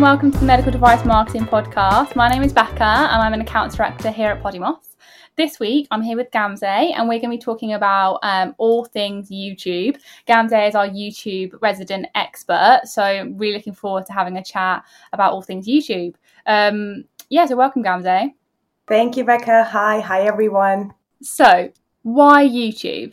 and welcome to the Medical Device Marketing Podcast. My name is Becca and I'm an accounts director here at Podymos. This week I'm here with Gamze and we're going to be talking about um, all things YouTube. Gamze is our YouTube resident expert, so really looking forward to having a chat about all things YouTube. Um, yeah, so welcome Gamze. Thank you, Becca. Hi, hi everyone. So, why YouTube?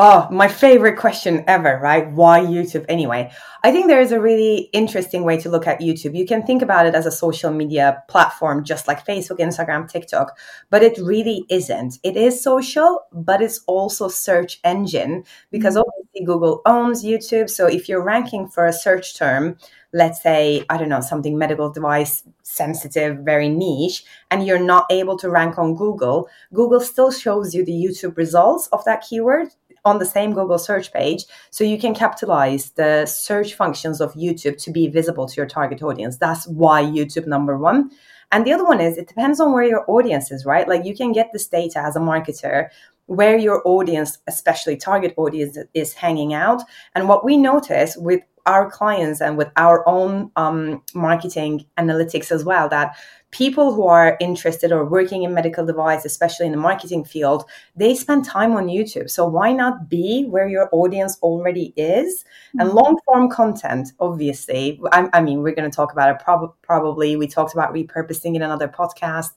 Oh, my favorite question ever, right? Why YouTube anyway? I think there is a really interesting way to look at YouTube. You can think about it as a social media platform, just like Facebook, Instagram, TikTok, but it really isn't. It is social, but it's also search engine because mm-hmm. obviously Google owns YouTube. So if you're ranking for a search term, let's say, I don't know, something medical device sensitive, very niche, and you're not able to rank on Google, Google still shows you the YouTube results of that keyword on the same Google search page. So you can capitalize the search functions of YouTube to be visible to your target audience. That's why YouTube number one. And the other one is it depends on where your audience is, right? Like you can get this data as a marketer where your audience, especially target audience, is hanging out. And what we notice with our clients and with our own um, marketing analytics as well that people who are interested or working in medical device especially in the marketing field they spend time on youtube. So why not be where your audience already is? Mm-hmm. and long form content obviously. I, I, mean we're going to talk about it prob- probably. We talked about repurposing in another podcast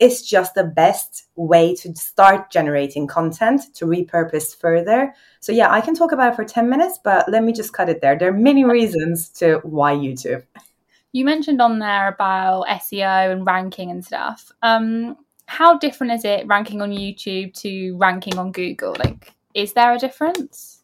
it's just the best way to start generating content to repurpose further. So, yeah, I can talk about it for 10 minutes, but let me just cut it there. There are many reasons to why YouTube. You mentioned on there about SEO and ranking and stuff. Um, how different is it ranking on YouTube to ranking on Google? Like, is there a difference?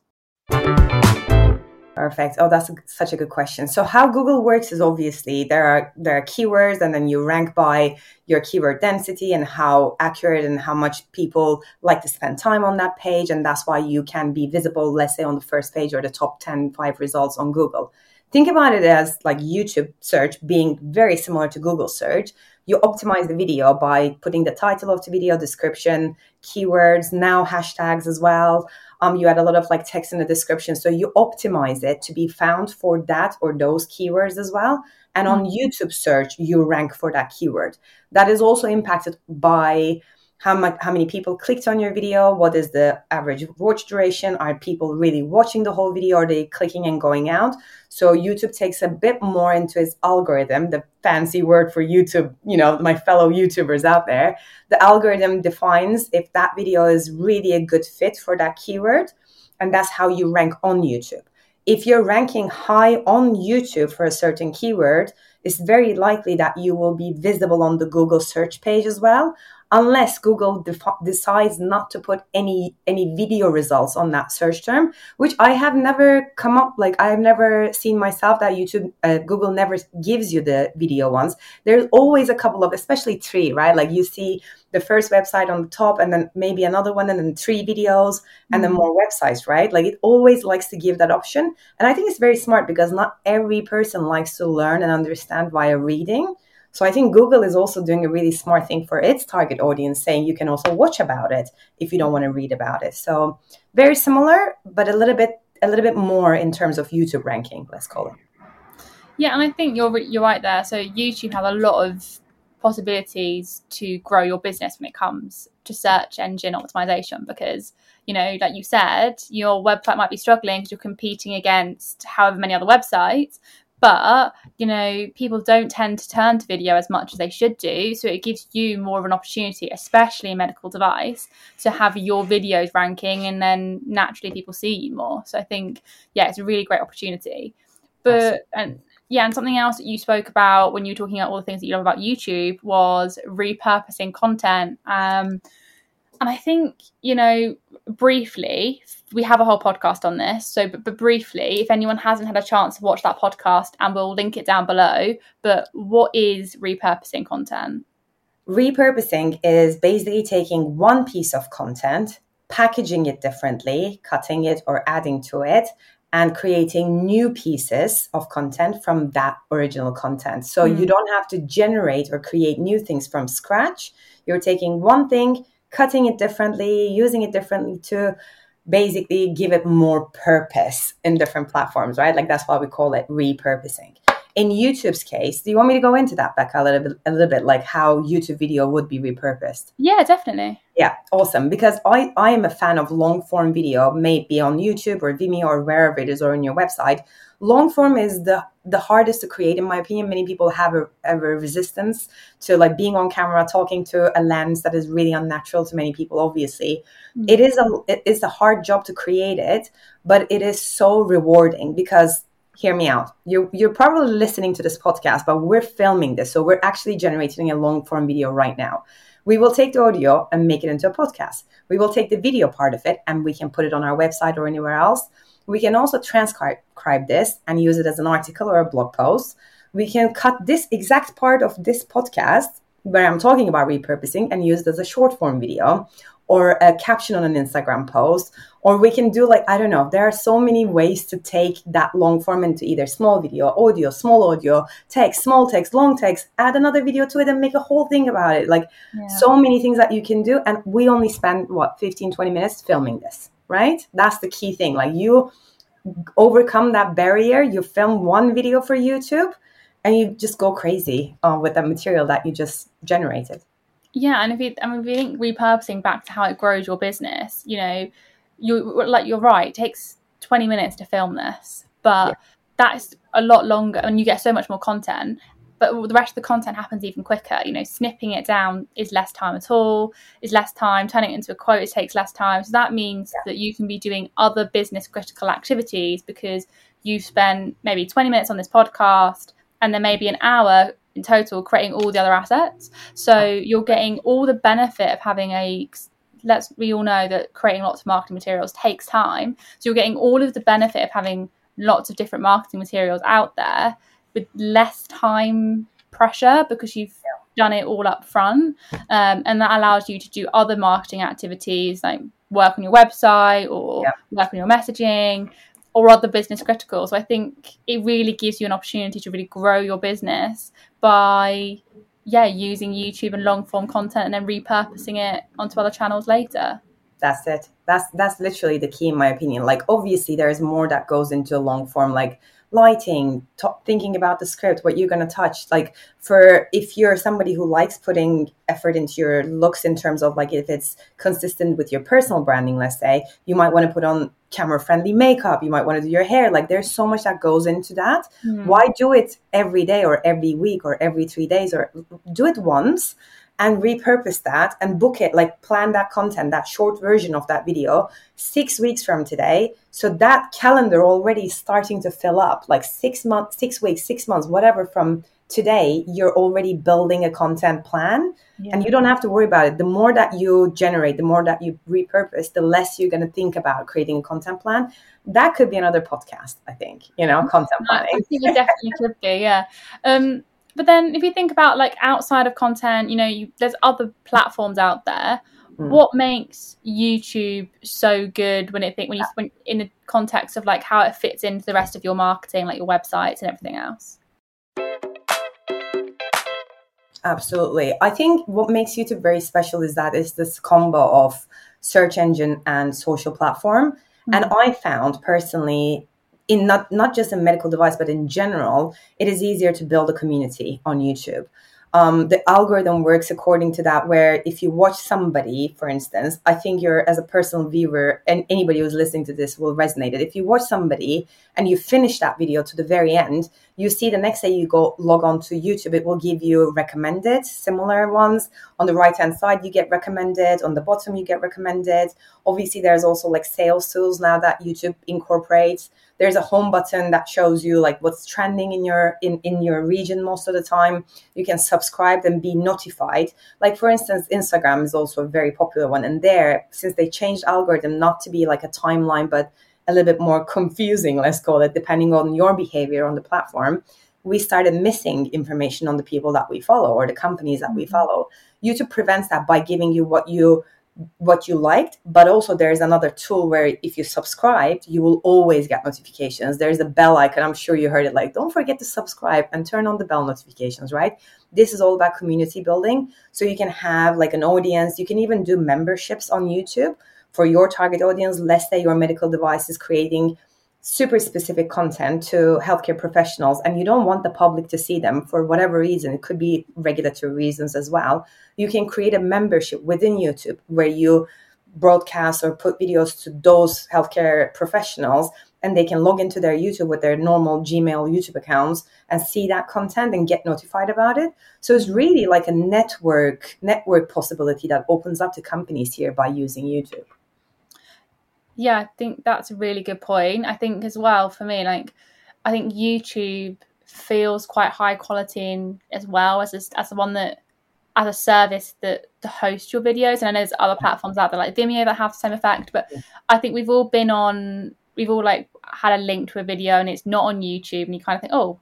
Perfect. Oh, that's a, such a good question. So how Google works is obviously there are there are keywords, and then you rank by your keyword density and how accurate and how much people like to spend time on that page, and that's why you can be visible, let's say, on the first page or the top 10, five results on Google. Think about it as like YouTube search being very similar to Google search. You optimize the video by putting the title of the video, description, keywords, now hashtags as well um, you add a lot of like text in the description. So you optimize it to be found for that or those keywords as well. And on mm-hmm. YouTube search, you rank for that keyword. That is also impacted by how much how many people clicked on your video what is the average watch duration are people really watching the whole video are they clicking and going out? So youtube takes a bit more into its algorithm the fancy word for youtube you know my fellow youtubers out there. The algorithm defines if that video is really a good fit for that keyword and that's how you rank on youtube. If you're ranking high on youtube for a certain keyword it's very likely that you will be visible on the google search page as well unless Google def- decides not to put any any video results on that search term, which I have never come up like I have never seen myself that YouTube uh, Google never gives you the video ones. There's always a couple of, especially three, right? Like you see the first website on the top, and then maybe another one, and then three videos, and then mm-hmm. more websites, right? Like it always likes to give that option, and I think it's very smart because not every person likes to learn and understand via reading. So I think Google is also doing a really smart thing for its target audience, saying you can also watch about it if you don't want to read about it. So very similar, but a little bit a little bit more in terms of YouTube ranking, let's call it. Yeah, and I think you're you're right there. So YouTube have a lot of possibilities to grow your business when it comes to search engine optimization because you know like you said your website might be struggling because you're competing against however many other websites but you know people don't tend to turn to video as much as they should do so it gives you more of an opportunity especially a medical device to have your videos ranking and then naturally people see you more. So i think yeah it's a really great opportunity. But and yeah and something else that you spoke about when you were talking about all the things that you love about youtube was repurposing content. Um and I think, you know, briefly, we have a whole podcast on this. So, but, but, briefly, if anyone hasn't had a chance to watch that podcast, and we'll link it down below, but what is repurposing content? Repurposing is basically taking one piece of content, packaging it differently, cutting it or adding to it, and creating new pieces of content from that original content. So, mm. you don't have to generate or create new things from scratch. You're taking one thing, cutting it differently, using it differently to basically give it more purpose in different platforms, right? Like that's why we call it repurposing. In YouTube's case, do you want me to go into that, Becca, a little bit, a little bit like how YouTube video would be repurposed? Yeah, definitely. Yeah, awesome. Because I, I am a fan of long form video, maybe on YouTube or Vimeo or wherever it is or on your website. Long form is the the hardest to create, in my opinion. Many people have a, have a resistance to like being on camera, talking to a lens that is really unnatural to many people. Obviously, mm-hmm. it is a it is a hard job to create it, but it is so rewarding because hear me out. You're, you're probably listening to this podcast, but we're filming this. So we're actually generating a long form video right now. We will take the audio and make it into a podcast. We will take the video part of it and we can put it on our website or anywhere else. We can also transcribe this and use it as an article or a blog post. We can cut this exact part of this podcast where I'm talking about repurposing and use it as a short form video or a caption on an Instagram post, or we can do like, I don't know, there are so many ways to take that long form into either small video, audio, small audio, text, small text, long text, add another video to it and make a whole thing about it. Like yeah. so many things that you can do. And we only spend what, 15, 20 minutes filming this, right? That's the key thing. Like you overcome that barrier, you film one video for YouTube and you just go crazy uh, with the material that you just generated. Yeah, and if you, I mean, if you think repurposing back to how it grows your business, you know, you like you're right. It takes twenty minutes to film this, but yeah. that's a lot longer, and you get so much more content. But the rest of the content happens even quicker. You know, snipping it down is less time at all. Is less time. Turning it into a quote it takes less time. So that means yeah. that you can be doing other business critical activities because you've spent maybe twenty minutes on this podcast, and then maybe an hour in total creating all the other assets. So you're getting all the benefit of having a let's we all know that creating lots of marketing materials takes time. So you're getting all of the benefit of having lots of different marketing materials out there with less time pressure because you've done it all up front. Um, and that allows you to do other marketing activities like work on your website or yeah. work on your messaging or other business critical. So I think it really gives you an opportunity to really grow your business by yeah using YouTube and long form content and then repurposing it onto other channels later. That's it. That's that's literally the key in my opinion. Like obviously there's more that goes into a long form like lighting, t- thinking about the script, what you're going to touch. Like for if you're somebody who likes putting effort into your looks in terms of like if it's consistent with your personal branding, let's say, you might want to put on camera friendly makeup. You might want to do your hair. Like there's so much that goes into that. Mm. Why do it every day or every week or every three days or do it once? And repurpose that and book it like plan that content that short version of that video six weeks from today. So that calendar already starting to fill up like six months six weeks six months whatever from today you're already building a content plan. Yeah. and you don't have to worry about it. The more that you generate the more that you repurpose the less you're going to think about creating a content plan. That could be another podcast i think you know content planning. i think it definitely could be yeah. Um but then if you think about like outside of content, you know, you, there's other platforms out there. Mm. What makes YouTube so good when it think when you when in the context of like how it fits into the rest of your marketing, like your websites and everything else? Absolutely. I think what makes YouTube very special is that it's this combo of search engine and social platform. Mm-hmm. And I found personally in not not just a medical device but in general it is easier to build a community on youtube. Um, the algorithm works according to that where if you watch somebody for instance i think you're as a personal viewer and anybody who's listening to this will resonate it. If you watch somebody and you finish that video to the very end you see the next day you go log on to youtube it will give you recommended similar ones. On the right hand side you get recommended. On the bottom you get recommended. Obviously there's also like sales tools now that youtube incorporates. There's a home button that shows you like what's trending in your in, in your region most of the time. You can subscribe and be notified. Like for instance instagram is also a very popular one. And there since they changed algorithm not to be like a timeline but a little bit more confusing let's call it depending on your behavior on the platform we started missing information on the people that we follow or the companies that we mm-hmm. follow. Youtube prevents that by giving you what you what you liked but also there's another tool where if you subscribe you will always get notifications. There's a bell icon. I'm sure you heard it like don't forget to subscribe and turn on the bell notifications right? This is all about community building. So you can have like an audience. You can even do memberships on youtube for your target audience. Let's say your medical device is creating super specific content to healthcare professionals and you don't want the public to see them for whatever reason it could be regulatory reasons as well you can create a membership within youtube where you broadcast or put videos to those healthcare professionals and they can log into their youtube with their normal gmail youtube accounts and see that content and get notified about it so it's really like a network network possibility that opens up to companies here by using youtube yeah, I think that's a really good point. I think as well for me, like I think YouTube feels quite high quality in, as well as a, as the one that as a service that to host your videos. And I know there's other platforms out there like Vimeo that have the same effect, but I think we've all been on we've all like had a link to a video and it's not on YouTube and you kind of think, oh,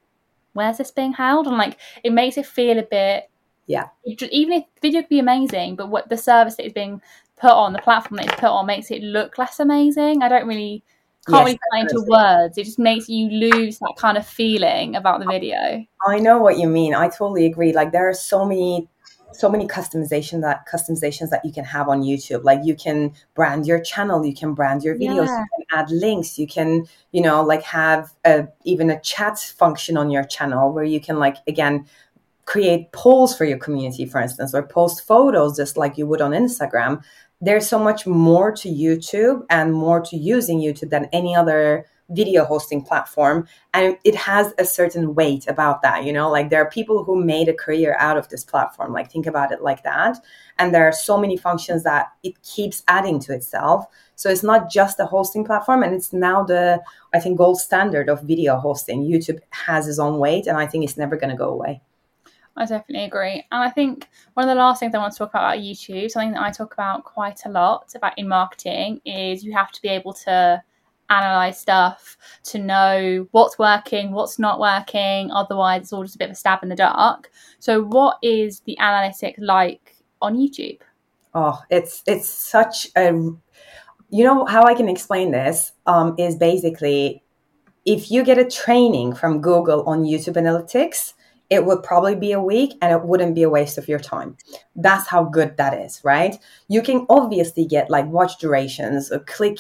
where's this being held? And like it makes it feel a bit yeah. Even if video could be amazing, but what the service that is being put on, the platform that it's put on, makes it look less amazing. I don't really can't yes, really put into words. It just makes you lose that kind of feeling about the video. I know what you mean. I totally agree. Like there are so many so many customization that customizations that you can have on YouTube. Like you can brand your channel, you can brand your videos, yeah. you can add links, you can, you know, like have a even a chat function on your channel where you can like again create polls for your community, for instance, or post photos just like you would on Instagram there's so much more to YouTube and more to using YouTube than any other video hosting platform. And it has a certain weight about that you know? Like there are people who made a career out of this platform like think about it like that. And there are so many functions that it keeps adding to itself. So it's not just a hosting platform and it's now the i think gold standard of video hosting. Youtube has its own weight and i think it's never going to go away I definitely agree. And I think one of the last things I want to talk about YouTube, something that I talk about quite a lot about in marketing, is you have to be able to analyze stuff to know what's working, what's not working. Otherwise, it's all just a bit of a stab in the dark. So, what is the analytics like on YouTube? Oh, it's it's such a you know how I can explain this um, is basically if you get a training from Google on YouTube Analytics it would probably be a week and it wouldn't be a waste of your time. That's how good that is, right? You can obviously get like watch durations or click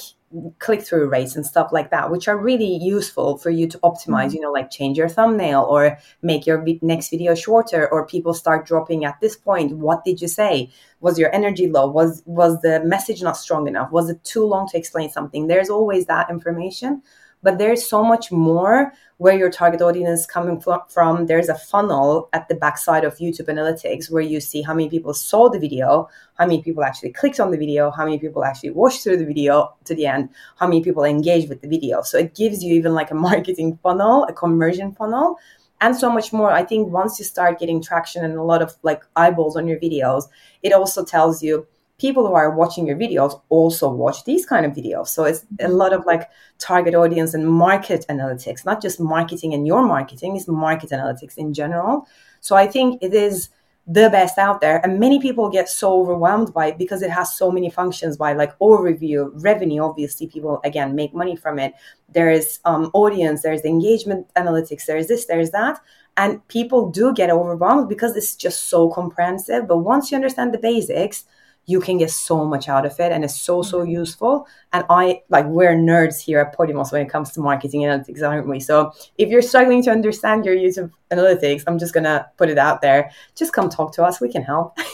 click through rates and stuff like that which are really useful for you to optimize mm-hmm. you know like change your thumbnail or make your next video shorter or people start dropping at this point what did you say was your energy low was was the message not strong enough was it too long to explain something there's always that information but there's so much more where your target audience is coming from. There's a funnel at the backside of YouTube Analytics where you see how many people saw the video, how many people actually clicked on the video, how many people actually watched through the video to the end, how many people engaged with the video. So it gives you even like a marketing funnel, a conversion funnel and so much more. I think once you start getting traction and a lot of like eyeballs on your videos, it also tells you people who are watching your videos also watch these kind of videos. So it's a lot of like target audience and market analytics, not just marketing and your marketing, it's market analytics in general. So I think it is the best out there. And many people get so overwhelmed by it because it has so many functions by like overview, revenue. Obviously, people again make money from it. There is um, audience, there's engagement analytics, there's this, there's that. And people do get overwhelmed because it's just so comprehensive. But once you understand the basics, you can get so much out of it and it's so so mm-hmm. useful. And i like we're nerds here at podymos when it comes to marketing analytics aren't we so if you're struggling to understand your use of analytics i'm just gonna put it out there. Just come talk to us. We can help.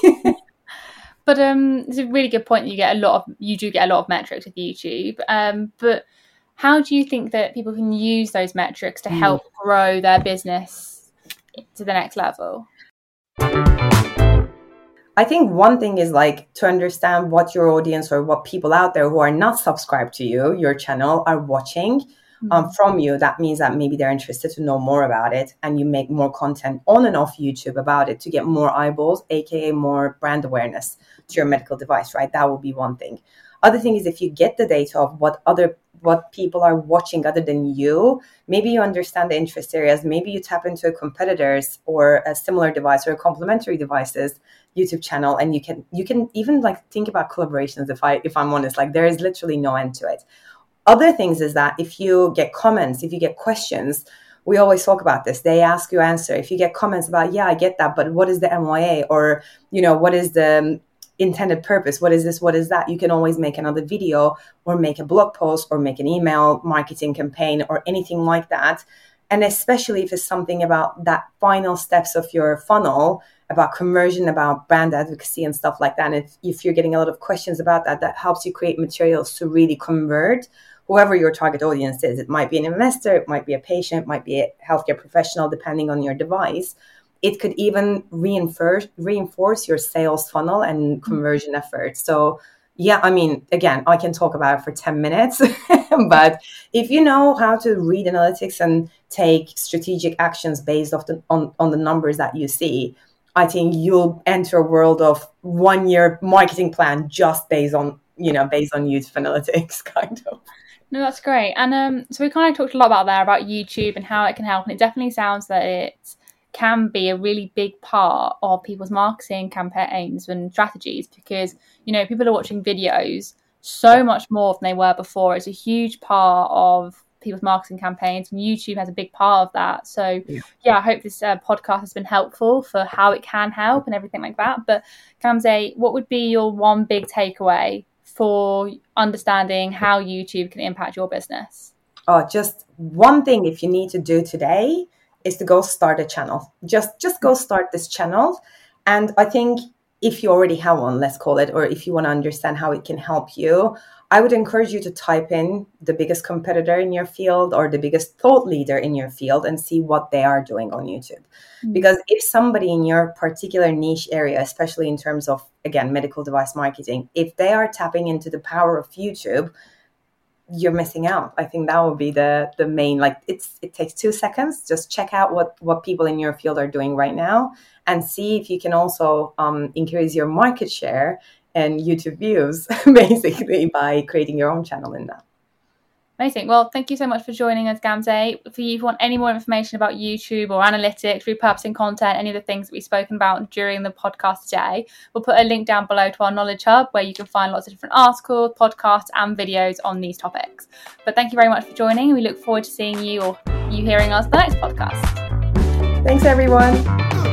But um it's a really good point you get a lot of you do get a lot of metrics with youtube. Um but how do you think that people can use those metrics to mm. help grow their business to the next level I think one thing is like to understand what your audience or what people out there who are not subscribed to you, your channel, are watching um, mm-hmm. um, from you. That means that maybe they're interested to know more about it and you make more content on and off YouTube about it to get more eyeballs, aka more brand awareness to your medical device, right? That would be one thing. Other thing is if you get the data of what other what people are watching other than you, maybe you understand the interest areas, maybe you tap into a competitor's or a similar device or complementary devices YouTube channel and you can you can even like think about collaborations if I if I'm honest, like there is literally no end to it. Other things is that if you get comments, if you get questions, we always talk about this. They ask you answer. If you get comments about, yeah, I get that, but what is the MYA? Or, you know, what is the um, intended purpose. What is this? What is that? You can always make another video or make a blog post or make an email marketing campaign or anything like that. And especially if it's something about that final steps of your funnel, about conversion, about brand advocacy and stuff like that. And if, if you're getting a lot of questions about that, that helps you create materials to really convert whoever your target audience is. It might be an investor, it might be a patient, it might be a healthcare professional, depending on your device. It could even reinforce reinforce your sales funnel and mm-hmm. conversion efforts. So yeah, I mean, again, I can talk about it for 10 minutes, but if you know how to read analytics and take strategic actions based off the, on, on the numbers that you see, I think you'll enter a world of one year marketing plan just based on, you know, based on YouTube analytics kind of. No, that's great. And um, so we kind of talked a lot about there about YouTube and how it can help, and it definitely sounds that it can be a really big part of people's marketing campaigns and strategies because you know people are watching videos so much more than they were before. It's a huge part of people's marketing campaigns, and YouTube has a big part of that. So, yeah, yeah I hope this uh, podcast has been helpful for how it can help and everything like that. But Gamze, what would be your one big takeaway for understanding how YouTube can impact your business? Oh, just one thing if you need to do today is to go start a channel. Just just go start this channel. And I think if you already have one, let's call it, or if you want to understand how it can help you, I would encourage you to type in the biggest competitor in your field or the biggest thought leader in your field and see what they are doing on YouTube. Mm-hmm. Because if somebody in your particular niche area, especially in terms of, again, medical device marketing, if they are tapping into the power of YouTube, you're missing out. I think that would be the the main like it's it takes two seconds. Just check out what what people in your field are doing right now and see if you can also um, increase your market share and YouTube views basically by creating your own channel in that. Amazing. Well, thank you so much for joining us, Gamze. If you want any more information about YouTube or analytics, repurposing content, any of the things that we've spoken about during the podcast today, we'll put a link down below to our Knowledge Hub where you can find lots of different articles, podcasts, and videos on these topics. But thank you very much for joining. We look forward to seeing you or you hearing us the next podcast. Thanks, everyone.